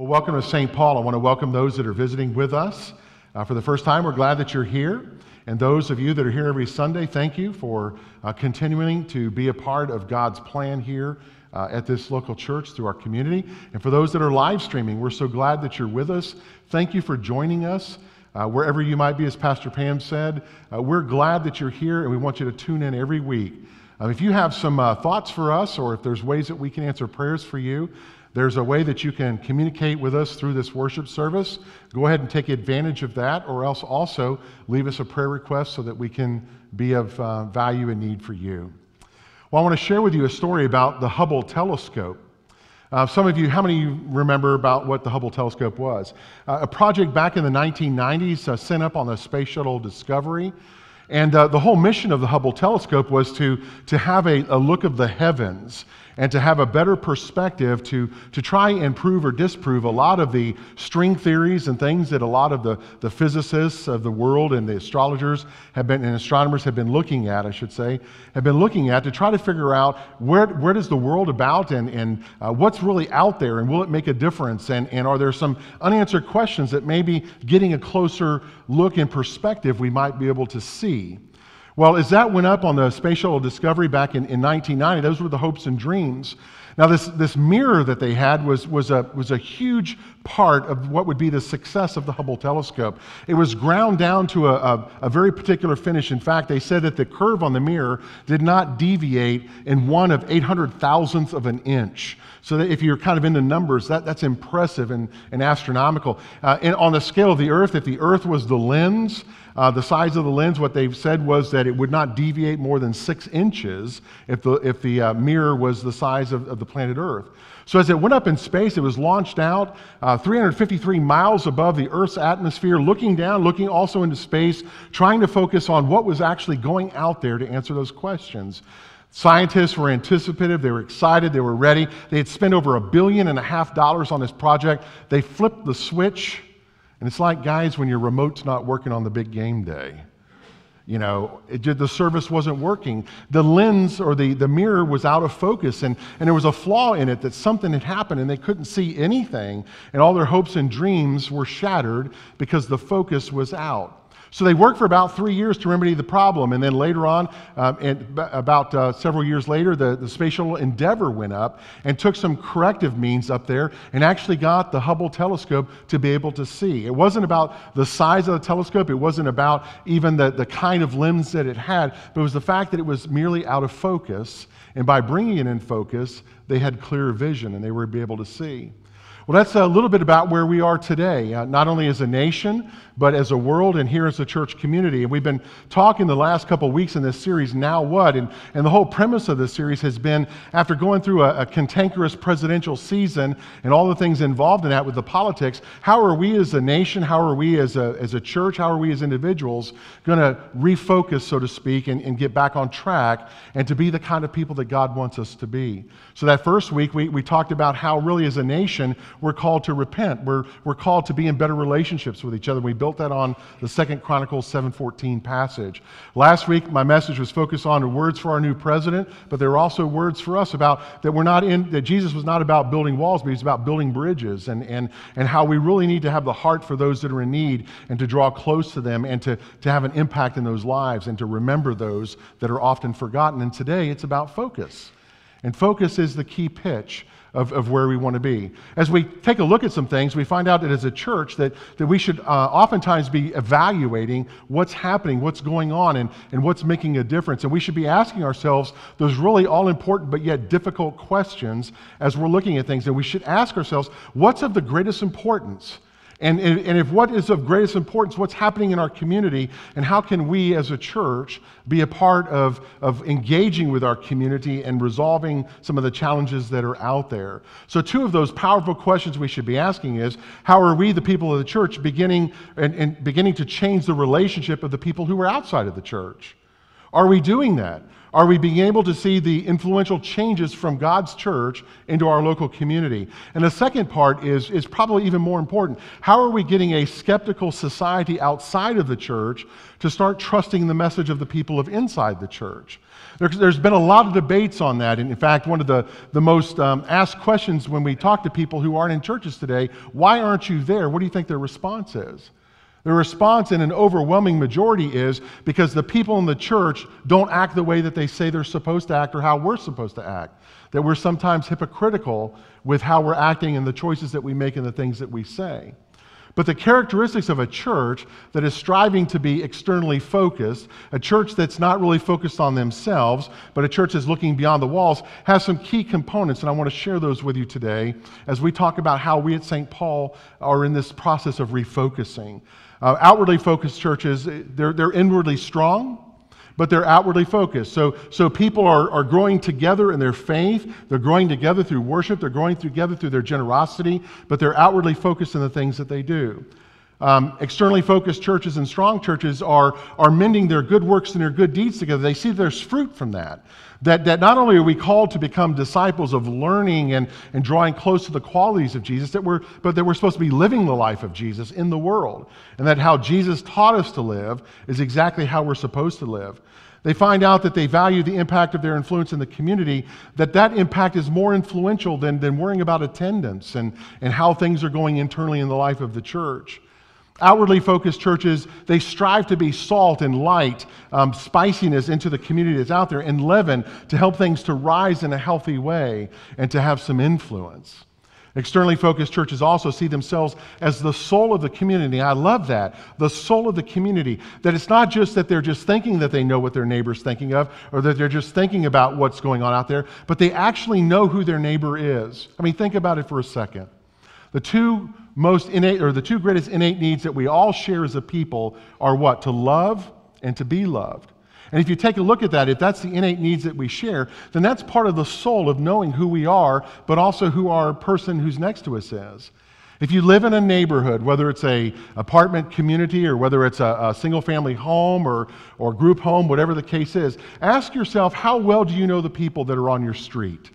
Well, welcome to St. Paul. I want to welcome those that are visiting with us uh, for the first time. We're glad that you're here. And those of you that are here every Sunday, thank you for uh, continuing to be a part of God's plan here uh, at this local church through our community. And for those that are live streaming, we're so glad that you're with us. Thank you for joining us. Uh, wherever you might be, as Pastor Pam said, uh, we're glad that you're here and we want you to tune in every week. Um, if you have some uh, thoughts for us or if there's ways that we can answer prayers for you, there's a way that you can communicate with us through this worship service. Go ahead and take advantage of that, or else also leave us a prayer request so that we can be of uh, value and need for you. Well, I want to share with you a story about the Hubble telescope. Uh, some of you, how many of you remember about what the Hubble telescope was? Uh, a project back in the 1990s uh, sent up on the Space Shuttle Discovery. And uh, the whole mission of the Hubble telescope was to, to have a, a look of the heavens and to have a better perspective to, to try and prove or disprove a lot of the string theories and things that a lot of the, the physicists of the world and the astrologers have been, and astronomers have been looking at, I should say, have been looking at to try to figure out where, where does the world about and, and uh, what's really out there and will it make a difference? And, and are there some unanswered questions that maybe getting a closer look and perspective we might be able to see? Well, as that went up on the Space Shuttle Discovery back in, in 1990, those were the hopes and dreams. Now, this, this mirror that they had was, was, a, was a huge part of what would be the success of the Hubble telescope. It was ground down to a, a, a, very particular finish. In fact, they said that the curve on the mirror did not deviate in one of 800 thousandths of an inch. So that if you're kind of into numbers, that, that's impressive and, and astronomical. Uh, and on the scale of the Earth, if the Earth was the lens, uh, the size of the lens, what they've said was that it would not deviate more than six inches if the, if the uh, mirror was the size of, of, the planet Earth. So as it went up in space, it was launched out uh, 353 miles above the Earth's atmosphere, looking down, looking also into space, trying to focus on what was actually going out there to answer those questions. Scientists were anticipative, they were excited, they were ready. They had spent over a billion and a half dollars on this project. They flipped the switch and it's like, guys, when your remote's not working on the big game day. You know, it, the service wasn't working. The lens or the, the mirror was out of focus, and, and there was a flaw in it that something had happened, and they couldn't see anything. And all their hopes and dreams were shattered because the focus was out. So they worked for about three years to remedy the problem. And then later on, um, and about uh, several years later, the, the Space Shuttle Endeavour went up and took some corrective means up there and actually got the Hubble telescope to be able to see. It wasn't about the size of the telescope, it wasn't about even the, the kind of lens that it had, but it was the fact that it was merely out of focus. And by bringing it in focus, they had clear vision and they were able to see. Well, that's a little bit about where we are today, uh, not only as a nation, but as a world and here as a church community. And we've been talking the last couple weeks in this series, Now What? And, and the whole premise of this series has been after going through a, a cantankerous presidential season and all the things involved in that with the politics, how are we as a nation, how are we as a, as a church, how are we as individuals going to refocus, so to speak, and, and get back on track and to be the kind of people that God wants us to be? So that first week, we, we talked about how really as a nation, we're called to repent. We're, we're called to be in better relationships with each other. We built that on the Second Chronicles 7.14 passage. Last week, my message was focused on words for our new president, but there were also words for us about that we're not in, that Jesus was not about building walls, but he's about building bridges and, and, and how we really need to have the heart for those that are in need and to draw close to them and to, to have an impact in those lives and to remember those that are often forgotten. And today, it's about focus. And focus is the key pitch of, of where we want to be. As we take a look at some things, we find out that as a church that, that we should uh, oftentimes be evaluating what's happening, what's going on, and, and what's making a difference. And we should be asking ourselves those really all important but yet difficult questions as we're looking at things. And we should ask ourselves, what's of the greatest importance? And, and, and, if what is of greatest importance, what's happening in our community, and how can we as a church be a part of, of engaging with our community and resolving some of the challenges that are out there? So, two of those powerful questions we should be asking is how are we, the people of the church, beginning, and, and beginning to change the relationship of the people who are outside of the church? Are we doing that? Are we being able to see the influential changes from God's church into our local community? And the second part is, is probably even more important. How are we getting a skeptical society outside of the church to start trusting the message of the people of inside the church? There's, been a lot of debates on that. And in fact, one of the, the most um, asked questions when we talk to people who aren't in churches today why aren't you there? What do you think their response is? The response in an overwhelming majority is because the people in the church don't act the way that they say they're supposed to act or how we're supposed to act. That we're sometimes hypocritical with how we're acting and the choices that we make and the things that we say. But the characteristics of a church that is striving to be externally focused, a church that's not really focused on themselves, but a church that's looking beyond the walls, has some key components, and I want to share those with you today as we talk about how we at St. Paul are in this process of refocusing. Uh, outwardly focused churches, they're, they're inwardly strong, but they're outwardly focused. So, so people are, are growing together in their faith. They're growing together through worship. They're growing together through their generosity, but they're outwardly focused in the things that they do. Um, externally focused churches and strong churches are, are mending their good works and their good deeds together. They see there's fruit from that. That, that not only are we called to become disciples of learning and, and drawing close to the qualities of Jesus, that we're, but that we're supposed to be living the life of Jesus in the world. And that how Jesus taught us to live is exactly how we're supposed to live. They find out that they value the impact of their influence in the community, that that impact is more influential than, than worrying about attendance and, and how things are going internally in the life of the church. Outwardly focused churches, they strive to be salt and light, um, spiciness into the community that's out there, and leaven to help things to rise in a healthy way and to have some influence. Externally focused churches also see themselves as the soul of the community. I love that. The soul of the community. That it's not just that they're just thinking that they know what their neighbor's thinking of or that they're just thinking about what's going on out there, but they actually know who their neighbor is. I mean, think about it for a second. The two most innate, or the two greatest innate needs that we all share as a people are what? To love and to be loved. And if you take a look at that, if that's the innate needs that we share, then that's part of the soul of knowing who we are, but also who our person who's next to us is. If you live in a neighborhood, whether it's a apartment community or whether it's a, a single family home or, or group home, whatever the case is, ask yourself how well do you know the people that are on your street?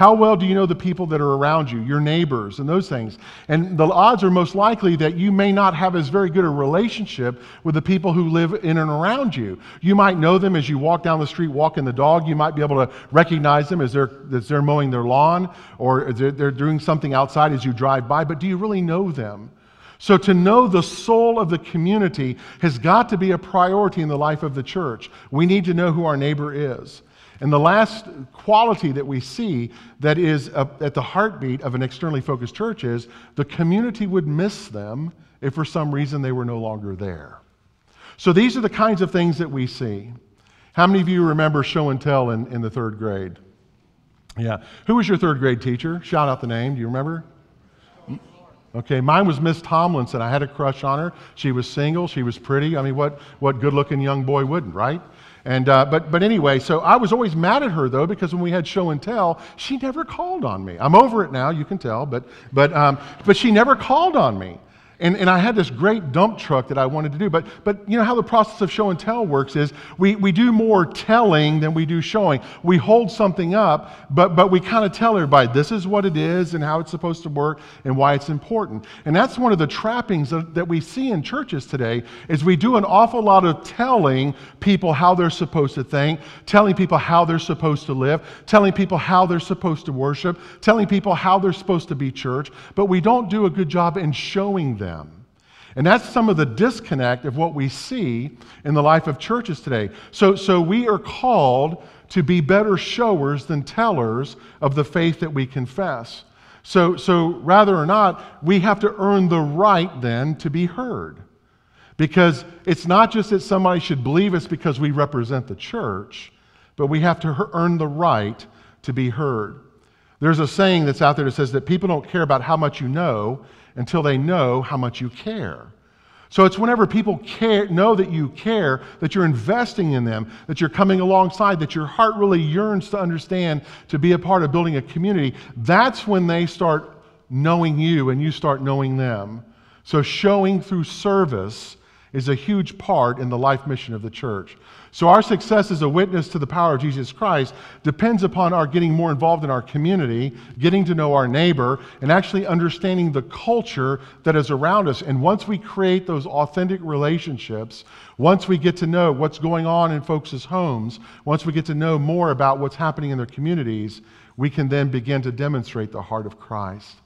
How well do you know the people that are around you, your neighbors, and those things? And the odds are most likely that you may not have as very good a relationship with the people who live in and around you. You might know them as you walk down the street walking the dog. You might be able to recognize them as they're, as they're mowing their lawn or they're, they're doing something outside as you drive by, but do you really know them? So, to know the soul of the community has got to be a priority in the life of the church. We need to know who our neighbor is. And the last quality that we see that is at the heartbeat of an externally focused church is the community would miss them if for some reason they were no longer there. So these are the kinds of things that we see. How many of you remember show and tell in, in the third grade? Yeah. Who was your third grade teacher? Shout out the name. Do you remember? Okay, mine was Miss Tomlinson. I had a crush on her. She was single. She was pretty. I mean, what, what good looking young boy wouldn't, right? And, uh, but, but anyway, so I was always mad at her though, because when we had show and tell, she never called on me. I'm over it now, you can tell, but, but, um, but she never called on me. And, and I had this great dump truck that I wanted to do. But, but you know how the process of show and tell works is we, we do more telling than we do showing. We hold something up, but, but we kind of tell everybody this is what it is and how it's supposed to work and why it's important. And that's one of the trappings that we see in churches today is we do an awful lot of telling people how they're supposed to think, telling people how they're supposed to live, telling people how they're supposed to worship, telling people how they're supposed to be church, but we don't do a good job in showing them them. And that's some of the disconnect of what we see in the life of churches today. So, so we are called to be better showers than tellers of the faith that we confess. So, so rather or not, we have to earn the right then to be heard. Because it's not just that somebody should believe us because we represent the church, but we have to earn the right to be heard. There's a saying that's out there that says that people don't care about how much you know, until they know how much you care. So it's whenever people care, know that you care, that you're investing in them, that you're coming alongside, that your heart really yearns to understand, to be a part of building a community, that's when they start knowing you and you start knowing them. So showing through service is a huge part in the life mission of the church. So, our success as a witness to the power of Jesus Christ depends upon our getting more involved in our community, getting to know our neighbor, and actually understanding the culture that is around us. And once we create those authentic relationships, once we get to know what's going on in folks' homes, once we get to know more about what's happening in their communities, we can then begin to demonstrate the heart of Christ.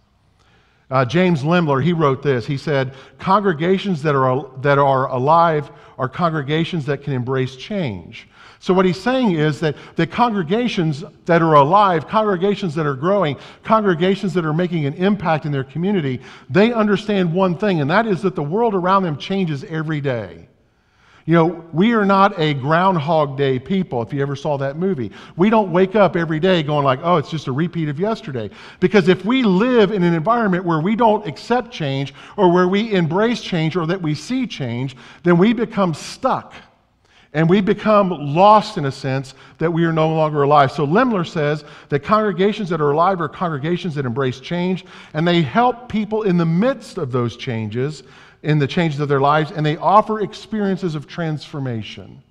Uh, James Limler, he wrote this. He said, Congregations that are, that are alive are congregations that can embrace change. So, what he's saying is that the congregations that are alive, congregations that are growing, congregations that are making an impact in their community, they understand one thing, and that is that the world around them changes every day. You know, we are not a Groundhog Day people, if you ever saw that movie. We don't wake up every day going like, oh, it's just a repeat of yesterday. Because if we live in an environment where we don't accept change or where we embrace change or that we see change, then we become stuck. And we become lost in a sense that we are no longer alive. So Limler says that congregations that are alive are congregations that embrace change, and they help people in the midst of those changes in the changes of their lives, and they offer experiences of transformation.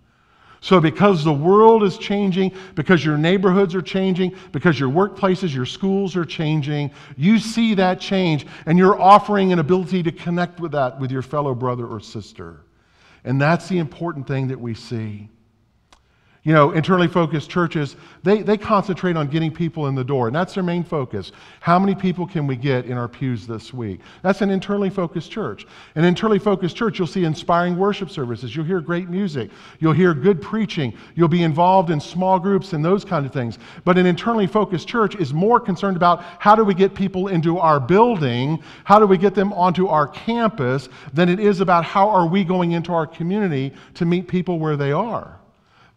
So, because the world is changing, because your neighborhoods are changing, because your workplaces, your schools are changing, you see that change, and you're offering an ability to connect with that with your fellow brother or sister. And that's the important thing that we see. You know, internally focused churches, they, they concentrate on getting people in the door, and that's their main focus. How many people can we get in our pews this week? That's an internally focused church. An internally focused church, you'll see inspiring worship services, you'll hear great music, you'll hear good preaching, you'll be involved in small groups and those kind of things. But an internally focused church is more concerned about how do we get people into our building, how do we get them onto our campus, than it is about how are we going into our community to meet people where they are.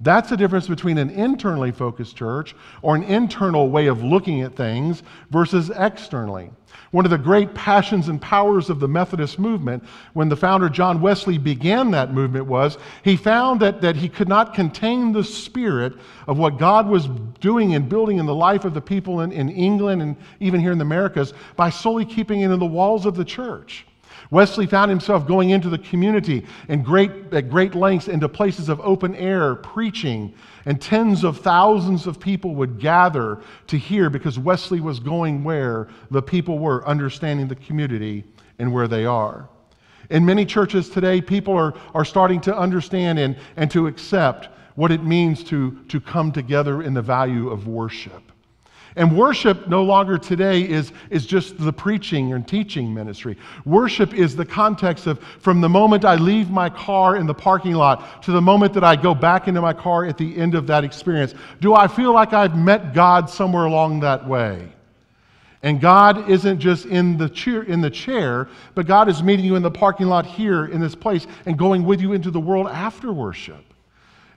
That's the difference between an internally focused church or an internal way of looking at things versus externally. One of the great passions and powers of the Methodist movement, when the founder John Wesley began that movement, was he found that, that he could not contain the spirit of what God was doing and building in the life of the people in, in England and even here in the Americas by solely keeping it in the walls of the church. Wesley found himself going into the community in great, at great lengths into places of open air, preaching, and tens of thousands of people would gather to hear because Wesley was going where the people were, understanding the community and where they are. In many churches today, people are, are starting to understand and, and to accept what it means to, to come together in the value of worship. And worship no longer today is, is just the preaching and teaching ministry. Worship is the context of from the moment I leave my car in the parking lot to the moment that I go back into my car at the end of that experience. Do I feel like I've met God somewhere along that way? And God isn't just in the, chair, in the chair, but God is meeting you in the parking lot here in this place and going with you into the world after worship.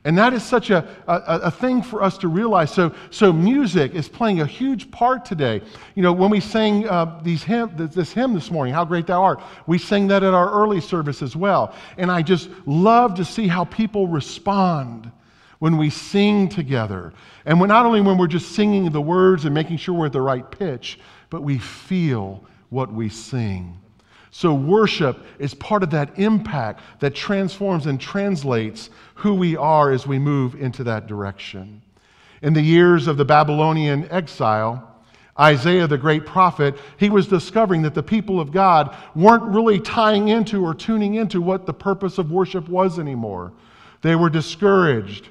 And that is such a, a, a, thing for us to realize. So, so music is playing a huge part today. You know, when we sang uh, these hymn, this hymn this morning, How Great Thou Art, we sang that at our early service as well. And I just love to see how people respond when we sing together. And when, not only when we're just singing the words and making sure we're at the right pitch, but we feel what we sing. So, worship is part of that impact that transforms and translates who we are as we move into that direction. In the years of the Babylonian exile, Isaiah, the great prophet, he was discovering that the people of God weren't really tying into or tuning into what the purpose of worship was anymore. They were discouraged.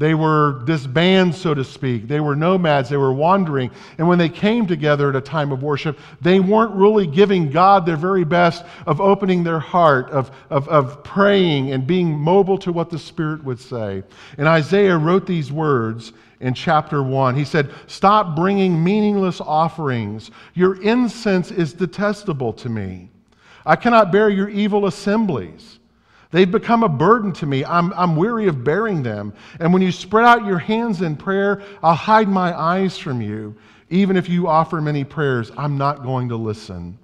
They were disbanded, so to speak. They were nomads. They were wandering. And when they came together at a time of worship, they weren't really giving God their very best of opening their heart, of, of, of praying and being mobile to what the Spirit would say. And Isaiah wrote these words in chapter 1. He said, Stop bringing meaningless offerings. Your incense is detestable to me. I cannot bear your evil assemblies. They've become a burden to me. I'm, I'm weary of bearing them. And when you spread out your hands in prayer, I'll hide my eyes from you. Even if you offer many prayers, I'm not going to listen.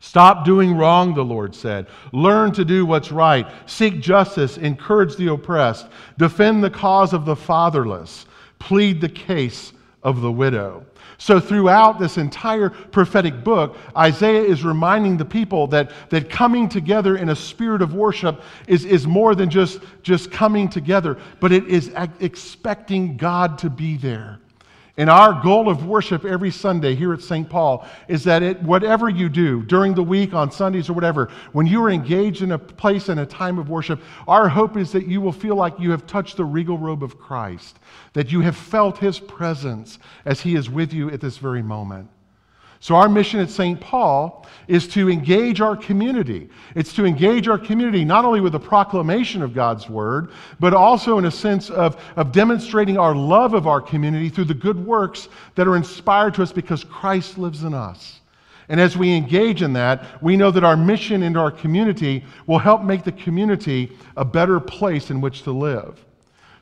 Stop doing wrong, the Lord said. Learn to do what's right. Seek justice. Encourage the oppressed. Defend the cause of the fatherless. Plead the case of the widow. So, throughout this entire prophetic book, Isaiah is reminding the people that, that coming together in a spirit of worship is, is more than just, just coming together, but it is expecting God to be there. And our goal of worship every Sunday here at St. Paul is that it, whatever you do during the week, on Sundays or whatever, when you are engaged in a place and a time of worship, our hope is that you will feel like you have touched the regal robe of Christ, that you have felt his presence as he is with you at this very moment. So, our mission at St. Paul is to engage our community. It's to engage our community not only with the proclamation of God's word, but also in a sense of, of demonstrating our love of our community through the good works that are inspired to us because Christ lives in us. And as we engage in that, we know that our mission into our community will help make the community a better place in which to live.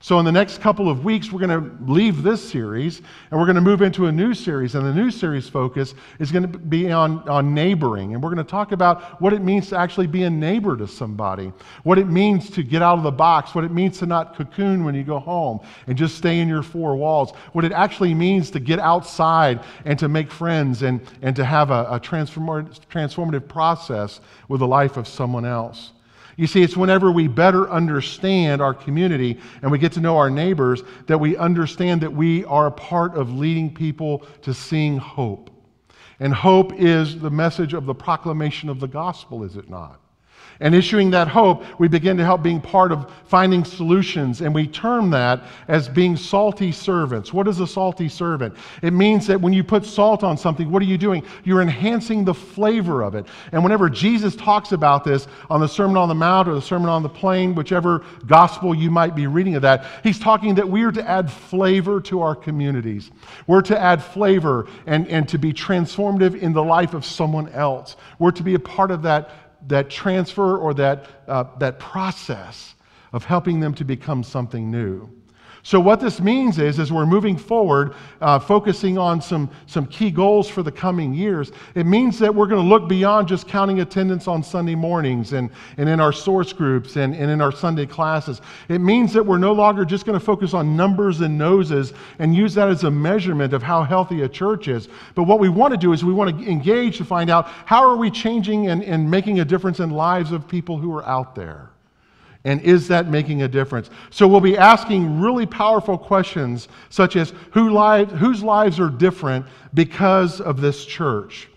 So, in the next couple of weeks, we're going to leave this series and we're going to move into a new series. And the new series focus is going to be on, on neighboring. And we're going to talk about what it means to actually be a neighbor to somebody, what it means to get out of the box, what it means to not cocoon when you go home and just stay in your four walls, what it actually means to get outside and to make friends and, and to have a, a transformative process with the life of someone else. You see, it's whenever we better understand our community and we get to know our neighbors that we understand that we are a part of leading people to seeing hope. And hope is the message of the proclamation of the gospel, is it not? And issuing that hope, we begin to help being part of finding solutions. And we term that as being salty servants. What is a salty servant? It means that when you put salt on something, what are you doing? You're enhancing the flavor of it. And whenever Jesus talks about this on the Sermon on the Mount or the Sermon on the Plain, whichever gospel you might be reading of that, he's talking that we are to add flavor to our communities. We're to add flavor and, and to be transformative in the life of someone else. We're to be a part of that that transfer or that, uh, that process of helping them to become something new. So, what this means is, as we're moving forward, uh, focusing on some, some key goals for the coming years, it means that we're going to look beyond just counting attendance on Sunday mornings and, and in our source groups and, and in our Sunday classes. It means that we're no longer just going to focus on numbers and noses and use that as a measurement of how healthy a church is. But what we want to do is we want to engage to find out how are we changing and, and making a difference in lives of people who are out there. And is that making a difference? So we'll be asking really powerful questions such as who whose lives are different because of this church?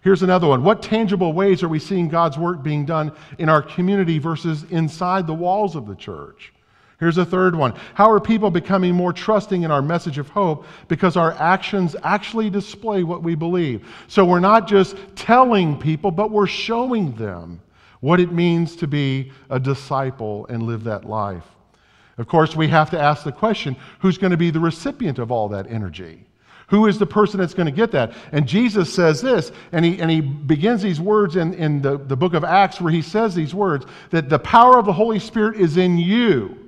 Here's another one. What tangible ways are we seeing God's work being done in our community versus inside the walls of the church? Here's a third one. How are people becoming more trusting in our message of hope because our actions actually display what we believe? So we're not just telling people, but we're showing them what it means to be a disciple and live that life. Of course, we have to ask the question who's going to be the recipient of all that energy? Who is the person that's going to get that? And Jesus says this, and he, and he begins these words in, in the, the book of Acts where he says these words that the power of the Holy Spirit is in you.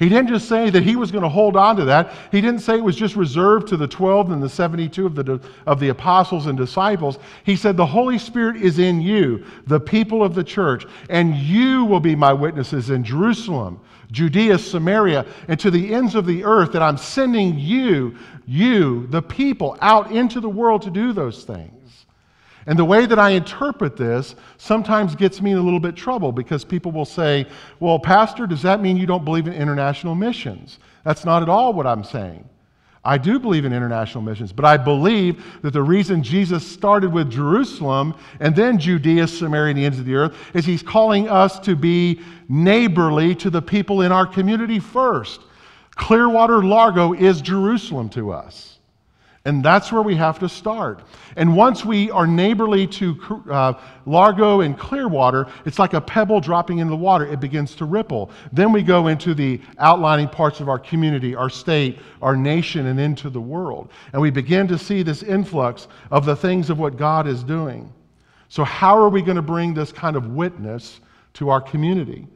He didn't just say that he was going to hold on to that. He didn't say it was just reserved to the 12 and the 72 of the, of the apostles and disciples. He said, The Holy Spirit is in you, the people of the church, and you will be my witnesses in Jerusalem, Judea, Samaria, and to the ends of the earth, that I'm sending you, you, the people, out into the world to do those things. And the way that I interpret this sometimes gets me in a little bit trouble because people will say, Well, Pastor, does that mean you don't believe in international missions? That's not at all what I'm saying. I do believe in international missions, but I believe that the reason Jesus started with Jerusalem and then Judea, Samaria, and the ends of the earth is he's calling us to be neighborly to the people in our community first. Clearwater Largo is Jerusalem to us. And that's where we have to start. And once we are neighborly to uh, Largo and Clearwater, it's like a pebble dropping into the water. It begins to ripple. Then we go into the outlining parts of our community, our state, our nation, and into the world. And we begin to see this influx of the things of what God is doing. So, how are we going to bring this kind of witness to our community?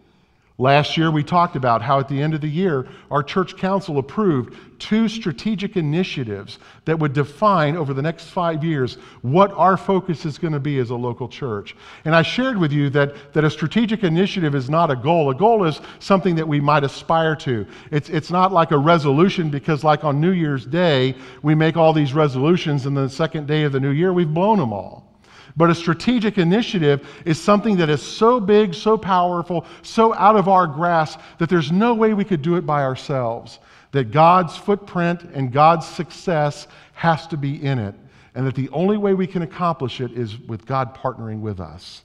Last year, we talked about how at the end of the year, our church council approved two strategic initiatives that would define over the next five years what our focus is going to be as a local church. And I shared with you that, that a strategic initiative is not a goal. A goal is something that we might aspire to. It's, it's not like a resolution because, like on New Year's Day, we make all these resolutions, and the second day of the new year, we've blown them all. But a strategic initiative is something that is so big, so powerful, so out of our grasp that there's no way we could do it by ourselves. That God's footprint and God's success has to be in it. And that the only way we can accomplish it is with God partnering with us.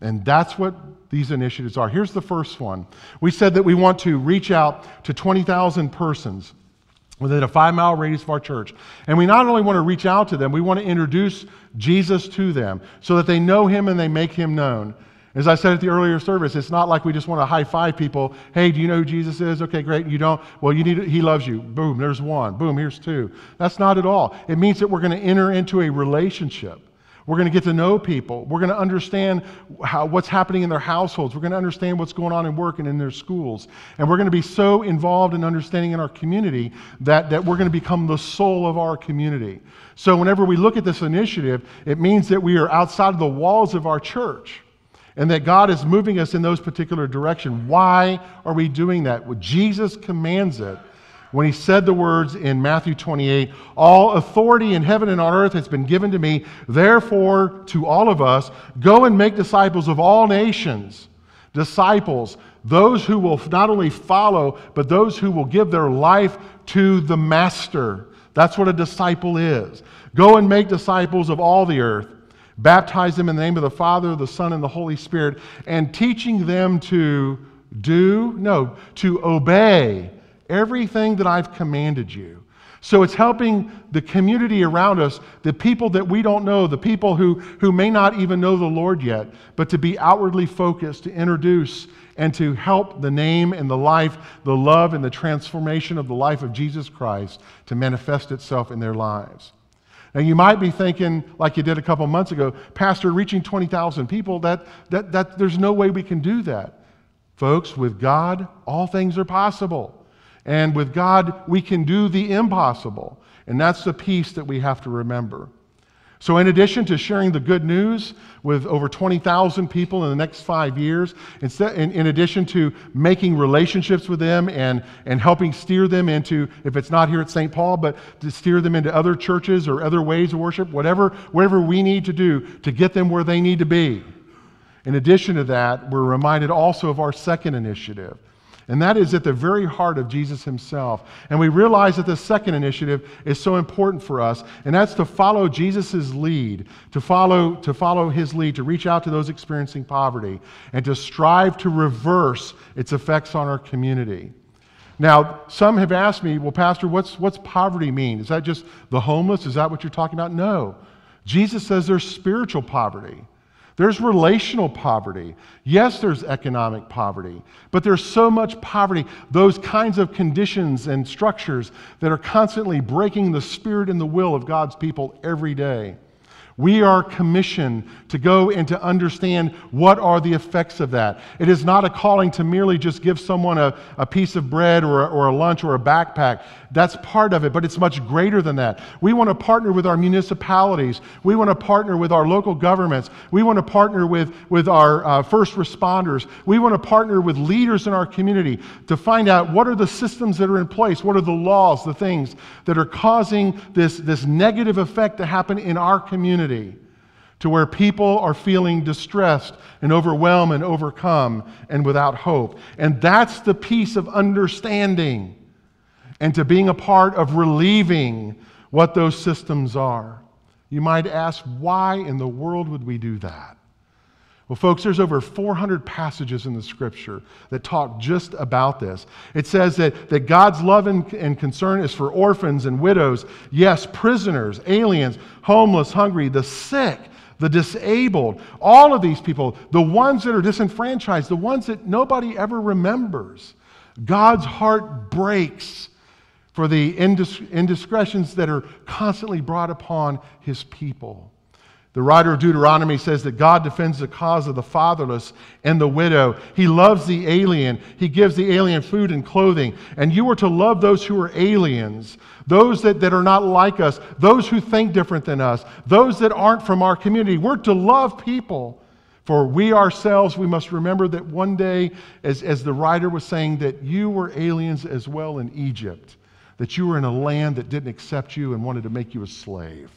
And that's what these initiatives are. Here's the first one. We said that we want to reach out to 20,000 persons within a five mile radius of our church. And we not only want to reach out to them, we want to introduce Jesus to them so that they know him and they make him known. As I said at the earlier service, it's not like we just want to high five people. Hey, do you know who Jesus is? Okay, great. You don't? Well, you need. He loves you. Boom. There's one. Boom. Here's two. That's not at all. It means that we're going to enter into a relationship. We're going to get to know people. We're going to understand how, what's happening in their households. We're going to understand what's going on in work and in their schools. And we're going to be so involved in understanding in our community that, that we're going to become the soul of our community. So, whenever we look at this initiative, it means that we are outside of the walls of our church and that God is moving us in those particular direction. Why are we doing that? Well, Jesus commands it when he said the words in Matthew 28 All authority in heaven and on earth has been given to me. Therefore, to all of us, go and make disciples of all nations. Disciples, those who will not only follow, but those who will give their life to the Master. That's what a disciple is. Go and make disciples of all the earth. Baptize them in the name of the Father, the Son, and the Holy Spirit, and teaching them to do, no, to obey everything that I've commanded you. So it's helping the community around us, the people that we don't know, the people who, who may not even know the Lord yet, but to be outwardly focused, to introduce and to help the name and the life, the love and the transformation of the life of Jesus Christ to manifest itself in their lives. Now, you might be thinking, like you did a couple months ago, Pastor, reaching 20,000 people, that, that, that, there's no way we can do that. Folks, with God, all things are possible. And with God, we can do the impossible. And that's the piece that we have to remember. So, in addition to sharing the good news with over 20,000 people in the next five years, in, addition to making relationships with them and, and helping steer them into, if it's not here at St. Paul, but to steer them into other churches or other ways of worship, whatever, whatever we need to do to get them where they need to be. In addition to that, we're reminded also of our second initiative, and that is at the very heart of Jesus himself. And we realize that the second initiative is so important for us, and that's to follow Jesus' lead, to follow, to follow his lead, to reach out to those experiencing poverty, and to strive to reverse its effects on our community. Now, some have asked me, well, Pastor, what's, what's poverty mean? Is that just the homeless? Is that what you're talking about? No. Jesus says there's spiritual poverty. There's relational poverty. Yes, there's economic poverty, but there's so much poverty, those kinds of conditions and structures that are constantly breaking the spirit and the will of God's people every day. We are commissioned to go and to understand what are the effects of that. It is not a calling to merely just give someone a, a piece of bread or a, or a lunch or a backpack. That's part of it, but it's much greater than that. We want to partner with our municipalities. We want to partner with our local governments. We want to partner with, with our uh, first responders. We want to partner with leaders in our community to find out what are the systems that are in place, what are the laws, the things that are causing this, this negative effect to happen in our community to where people are feeling distressed and overwhelmed and overcome and without hope. And that's the piece of understanding and to being a part of relieving what those systems are. You might ask, why in the world would we do that? Well, folks, there's over 400 passages in the scripture that talk just about this. It says that, that God's love and, and concern is for orphans and widows, yes, prisoners, aliens, homeless, hungry, the sick, the disabled, all of these people, the ones that are disenfranchised, the ones that nobody ever remembers. God's heart breaks for the indiscretions that are constantly brought upon his people. The writer of Deuteronomy says that God defends the cause of the fatherless and the widow. He loves the alien. He gives the alien food and clothing. And you are to love those who are aliens, those that, that are not like us, those who think different than us, those that aren't from our community. We're to love people. For we ourselves, we must remember that one day, as, as the writer was saying, that you were aliens as well in Egypt, that you were in a land that didn't accept you and wanted to make you a slave.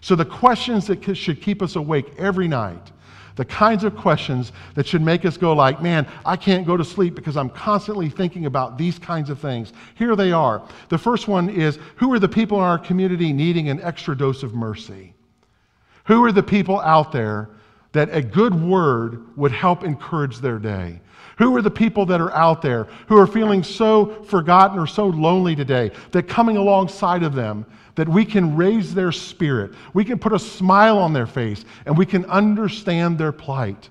So, the questions that should keep us awake every night, the kinds of questions that should make us go like, man, I can't go to sleep because I'm constantly thinking about these kinds of things. Here they are. The first one is who are the people in our community needing an extra dose of mercy? Who are the people out there that a good word would help encourage their day? Who are the people that are out there who are feeling so forgotten or so lonely today that coming alongside of them that we can raise their spirit, we can put a smile on their face, and we can understand their plight.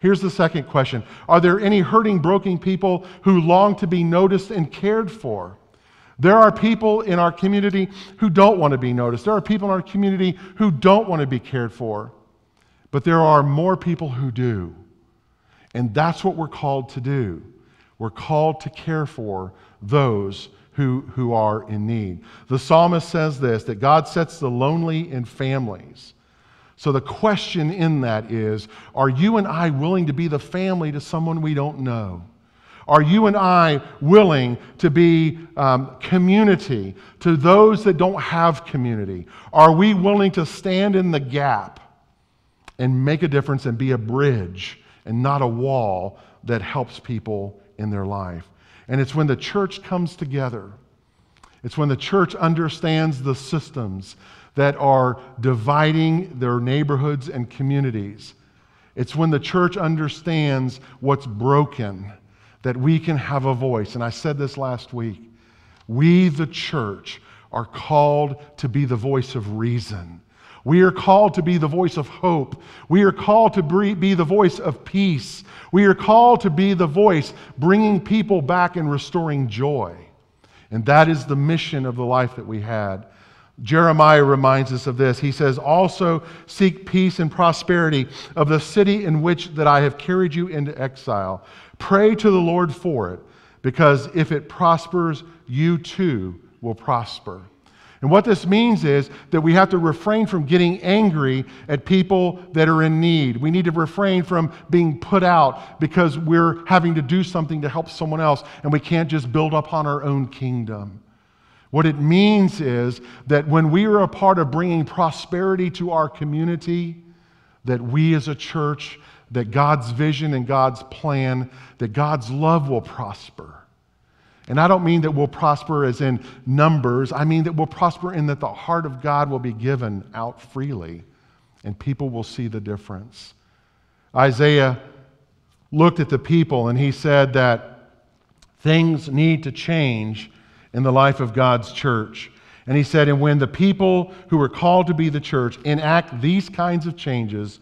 Here's the second question Are there any hurting, broken people who long to be noticed and cared for? There are people in our community who don't want to be noticed. There are people in our community who don't want to be cared for. But there are more people who do. And that's what we're called to do. We're called to care for those who, who are in need. The psalmist says this that God sets the lonely in families. So the question in that is are you and I willing to be the family to someone we don't know? Are you and I willing to be um, community to those that don't have community? Are we willing to stand in the gap and make a difference and be a bridge and not a wall that helps people in their life? And it's when the church comes together, it's when the church understands the systems that are dividing their neighborhoods and communities. It's when the church understands what's broken that we can have a voice. And I said this last week. We, the church, are called to be the voice of reason. We are called to be the voice of hope. We are called to be the voice of peace. We are called to be the voice bringing people back and restoring joy. And that is the mission of the life that we had. Jeremiah reminds us of this. He says, Also seek peace and prosperity of the city in which that I have carried you into exile. Pray to the Lord for it, because if it prospers, you too will prosper. And what this means is that we have to refrain from getting angry at people that are in need. We need to refrain from being put out because we're having to do something to help someone else and we can't just build upon our own kingdom. What it means is that when we are a part of bringing prosperity to our community, that we as a church, that God's vision and God's plan, that God's love will prosper and I don't mean that we'll prosper as in numbers. I mean that we'll prosper in that the heart of God will be given out freely and people will see the difference. Isaiah looked at the people and he said that things need to change in the life of God's church. And he said, and when the people who are called to be the church enact these kinds of changes,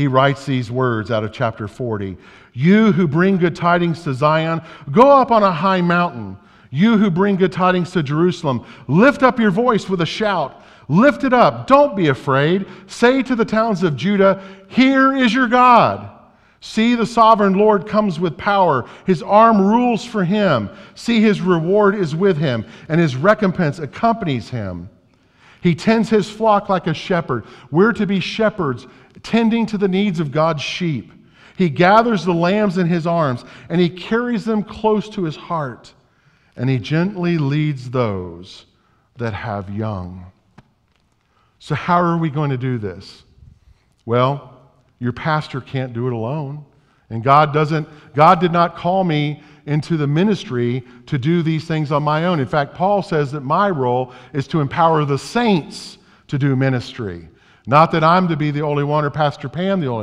he writes these words out of chapter 40 You who bring good tidings to Zion, go up on a high mountain. You who bring good tidings to Jerusalem, lift up your voice with a shout. Lift it up. Don't be afraid. Say to the towns of Judah, Here is your God. See, the sovereign Lord comes with power. His arm rules for him. See, his reward is with him, and his recompense accompanies him. He tends his flock like a shepherd. We're to be shepherds tending to the needs of God's sheep. He gathers the lambs in his arms and he carries them close to his heart, and he gently leads those that have young. So, how are we going to do this? Well, your pastor can't do it alone. And God doesn't, God did not call me into the ministry to do these things on my own. In fact, Paul says that my role is to empower the saints to do ministry. Not that I'm to be the only one or Pastor Pam the only